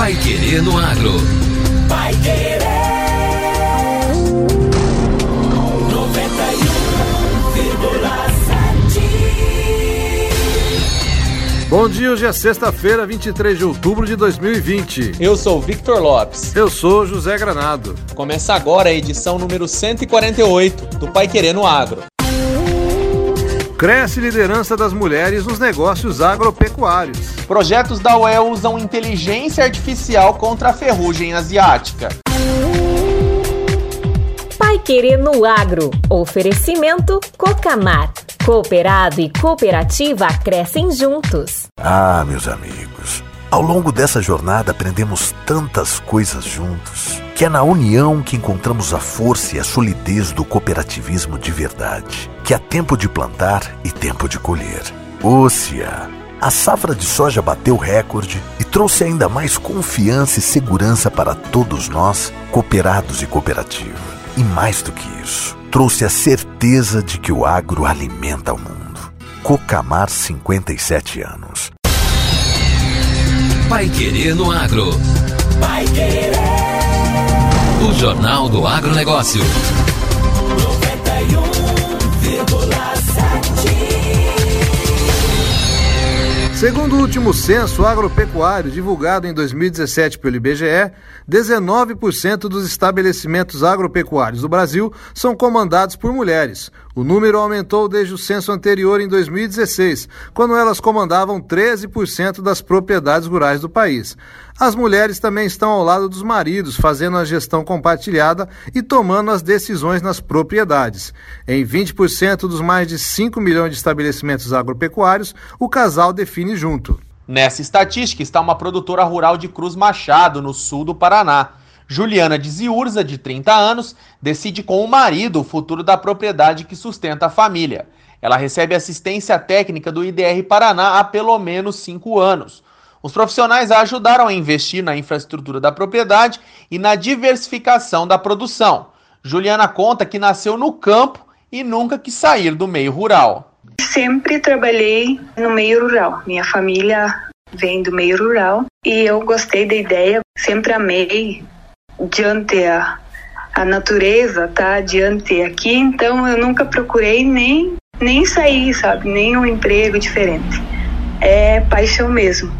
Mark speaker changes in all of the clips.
Speaker 1: Pai Querer no Agro.
Speaker 2: Pai Querer. 91,7.
Speaker 3: Bom dia, hoje é sexta-feira, 23 de outubro de 2020.
Speaker 4: Eu sou Victor Lopes.
Speaker 3: Eu sou José Granado.
Speaker 4: Começa agora a edição número 148 do Pai Querer no Agro.
Speaker 3: Cresce liderança das mulheres nos negócios agropecuários.
Speaker 4: Projetos da UE usam inteligência artificial contra a ferrugem asiática.
Speaker 5: Pai Querer no Agro. Oferecimento Cocamar. Cooperado e cooperativa crescem juntos.
Speaker 6: Ah, meus amigos. Ao longo dessa jornada aprendemos tantas coisas juntos, que é na união que encontramos a força e a solidez do cooperativismo de verdade, que há tempo de plantar e tempo de colher. Ócia! A safra de soja bateu recorde e trouxe ainda mais confiança e segurança para todos nós, cooperados e cooperativa. E mais do que isso, trouxe a certeza de que o agro alimenta o mundo. Cocamar 57 anos.
Speaker 1: Pai Querer no Agro.
Speaker 2: Pai Querer.
Speaker 1: O Jornal do Agronegócio.
Speaker 3: Segundo o último censo agropecuário divulgado em 2017 pelo IBGE, 19% dos estabelecimentos agropecuários do Brasil são comandados por mulheres. O número aumentou desde o censo anterior em 2016, quando elas comandavam 13% das propriedades rurais do país. As mulheres também estão ao lado dos maridos, fazendo a gestão compartilhada e tomando as decisões nas propriedades. Em 20% dos mais de 5 milhões de estabelecimentos agropecuários, o casal define junto.
Speaker 4: Nessa estatística está uma produtora rural de Cruz Machado, no sul do Paraná. Juliana de Ziurza, de 30 anos, decide com o marido o futuro da propriedade que sustenta a família. Ela recebe assistência técnica do IDR Paraná há pelo menos cinco anos. Os profissionais a ajudaram a investir na infraestrutura da propriedade e na diversificação da produção. Juliana conta que nasceu no campo e nunca quis sair do meio rural.
Speaker 7: Sempre trabalhei no meio rural. Minha família vem do meio rural e eu gostei da ideia, sempre amei diante a, a natureza, tá? Diante aqui, então eu nunca procurei nem nem sair, sabe? Nem um emprego diferente. É paixão mesmo.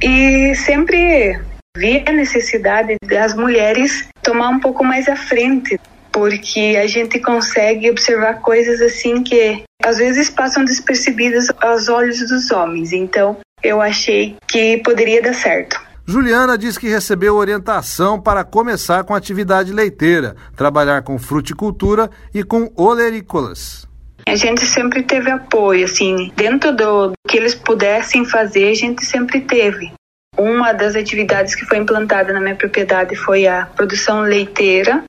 Speaker 7: E sempre vi a necessidade das mulheres tomar um pouco mais à frente, porque a gente consegue observar coisas assim que às vezes passam despercebidas aos olhos dos homens. Então, eu achei que poderia dar certo.
Speaker 3: Juliana diz que recebeu orientação para começar com atividade leiteira, trabalhar com fruticultura e com olerícolas.
Speaker 7: A gente sempre teve apoio, assim, dentro do que eles pudessem fazer, a gente sempre teve. Uma das atividades que foi implantada na minha propriedade foi a produção leiteira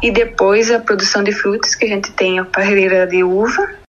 Speaker 7: e depois a produção de frutas, que a gente tem a parreira de uva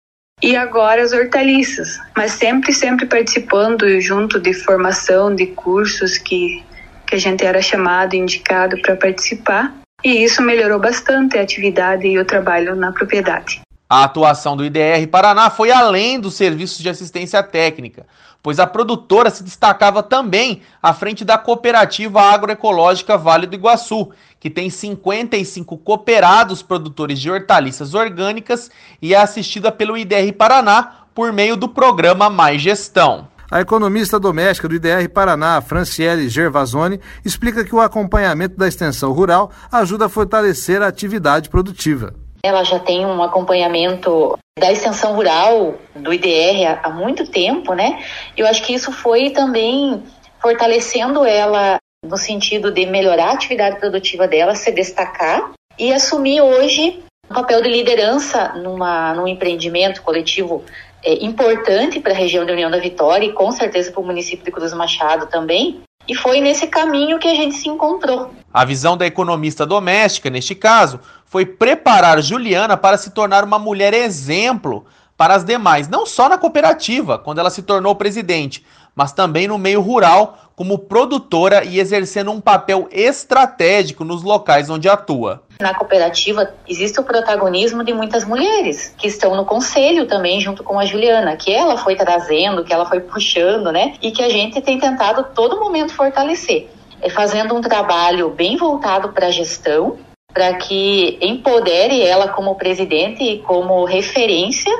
Speaker 7: e agora as hortaliças, mas sempre, sempre participando junto de formação, de cursos que, que a gente era chamado, indicado para participar. E isso melhorou bastante a atividade e o trabalho na propriedade.
Speaker 4: A atuação do IDR Paraná foi além dos serviços de assistência técnica, pois a produtora se destacava também à frente da cooperativa agroecológica Vale do Iguaçu, que tem 55 cooperados produtores de hortaliças orgânicas e é assistida pelo IDR Paraná por meio do programa Mais Gestão.
Speaker 3: A economista doméstica do IDR Paraná, Franciele Gervasoni, explica que o acompanhamento da extensão rural ajuda a fortalecer a atividade produtiva.
Speaker 8: Ela já tem um acompanhamento da extensão rural do IDR há, muito tempo, né? Eu acho que isso foi também fortalecendo ela no sentido de melhorar a atividade produtiva dela, se destacar e assumir hoje um papel de liderança numa, num empreendimento coletivo é, importante para a região da União da Vitória e com certeza para o município de Cruz Machado também. E foi nesse caminho que a gente se encontrou.
Speaker 4: A visão da economista doméstica, neste caso, foi preparar Juliana para se tornar uma mulher exemplo para as demais, não só na cooperativa, quando ela se tornou presidente, mas também no meio rural, como produtora e exercendo um papel estratégico nos locais onde atua.
Speaker 8: Na cooperativa existe o protagonismo de muitas mulheres que estão no conselho também, junto com a Juliana, que ela foi trazendo, que ela foi puxando, né? E que a gente tem tentado todo momento fortalecer. é, fazendo um trabalho bem voltado para a gestão, para que empodere ela como presidente e como referência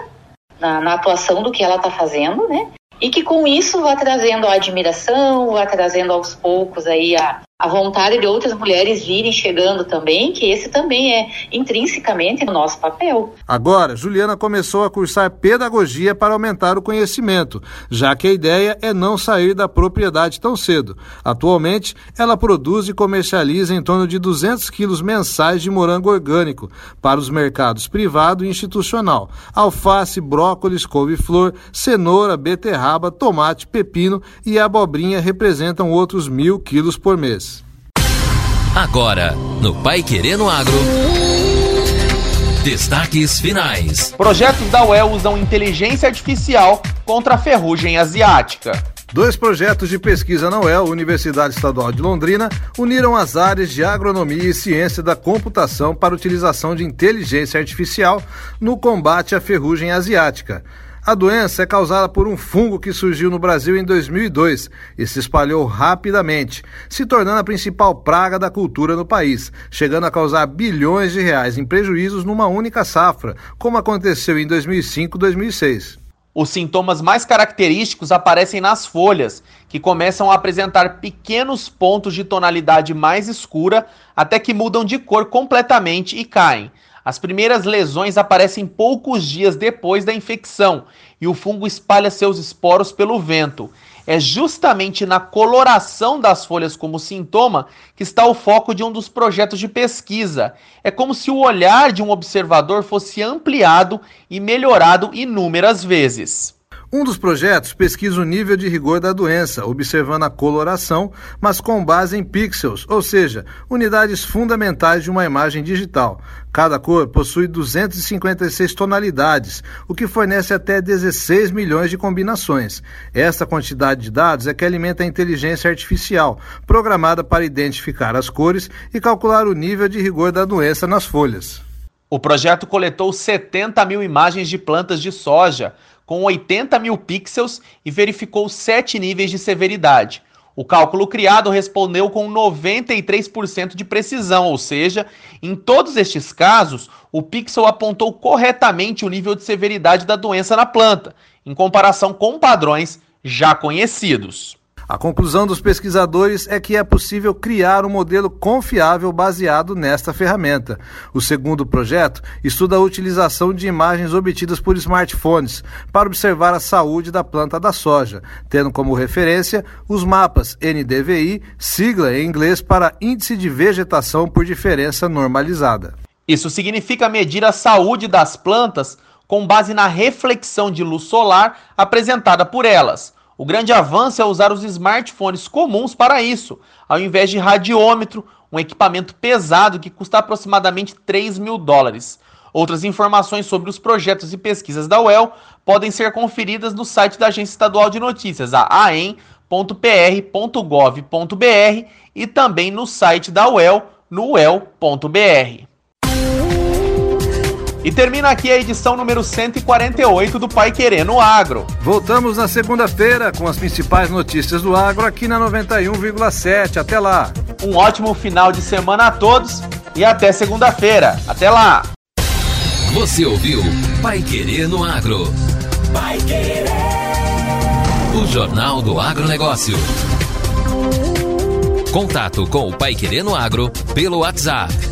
Speaker 8: na, na atuação do que ela está fazendo, né? E que com isso vá trazendo a admiração, vá trazendo aos poucos aí a, a vontade de outras mulheres virem chegando também, que esse também é intrinsecamente o nosso papel.
Speaker 3: Agora, Juliana começou a cursar pedagogia para aumentar o conhecimento, já que a ideia é não sair da propriedade tão cedo. Atualmente, ela produz e comercializa em torno de 200 quilos mensais de morango orgânico para os mercados privado e institucional. Alface, brócolis, couve-flor, cenoura, beterraba, tomate, pepino e abobrinha representam outros mil quilos por mês.
Speaker 1: Agora, no Pai Querendo Agro. Destaques finais.
Speaker 4: Projetos da UEL usam inteligência artificial contra a ferrugem asiática.
Speaker 3: Dois projetos de pesquisa na UEL, Universidade Estadual de Londrina, uniram as áreas de agronomia e ciência da computação para utilização de inteligência artificial no combate à ferrugem asiática. A doença é causada por um fungo que surgiu no Brasil em 2002 e se espalhou rapidamente, se tornando a principal praga da cultura no país, chegando a causar bilhões de reais em prejuízos numa única safra, como aconteceu em 2005-2006.
Speaker 4: Os sintomas mais característicos aparecem nas folhas, que começam a apresentar pequenos pontos de tonalidade mais escura até que mudam de cor completamente e caem. As primeiras lesões aparecem poucos dias depois da infecção e o fungo espalha seus esporos pelo vento. É justamente na coloração das folhas como sintoma que está o foco de um dos projetos de pesquisa. É como se o olhar de um observador fosse ampliado e melhorado inúmeras vezes.
Speaker 3: Um dos projetos pesquisa o nível de rigor da doença, observando a coloração, mas com base em pixels, ou seja, unidades fundamentais de uma imagem digital. Cada cor possui 256 tonalidades, o que fornece até 16 milhões de combinações. Essa quantidade de dados é que alimenta a inteligência artificial, programada para identificar as cores e calcular o nível de rigor da doença nas folhas.
Speaker 4: O projeto coletou 70 mil imagens de plantas de soja com 80 mil pixels e verificou sete níveis de severidade. O cálculo criado respondeu com 93% de precisão, ou seja, em todos estes casos, o pixel apontou corretamente o nível de severidade da doença na planta, em comparação com padrões já conhecidos.
Speaker 3: A conclusão dos pesquisadores é que é possível criar um modelo confiável baseado nesta ferramenta. O segundo projeto estuda a utilização de imagens obtidas por smartphones para observar a saúde da planta da soja, tendo como referência os mapas NDVI, sigla em inglês para Índice de Vegetação por Diferença Normalizada.
Speaker 4: Isso significa medir a saúde das plantas com base na reflexão de luz solar apresentada por elas o grande avanço é usar os smartphones comuns para isso, ao invés de radiômetro, um equipamento pesado que custa aproximadamente 3 mil dólares. Outras informações sobre os projetos e pesquisas da UEL podem ser conferidas no site da Agência Estadual de Notícias, a aem.pr.gov.br, e também no site da UEL, no uel.br. E termina aqui a edição número 148 do Pai Querendo Agro.
Speaker 3: Voltamos na segunda-feira com as principais notícias do agro aqui na 91,7. Até lá.
Speaker 4: Um ótimo final de semana a todos e até segunda-feira. Até lá.
Speaker 1: Você ouviu Pai Querendo Agro.
Speaker 2: Pai Querer.
Speaker 1: O Jornal do Agronegócio. Contato com o Pai Querendo Agro pelo WhatsApp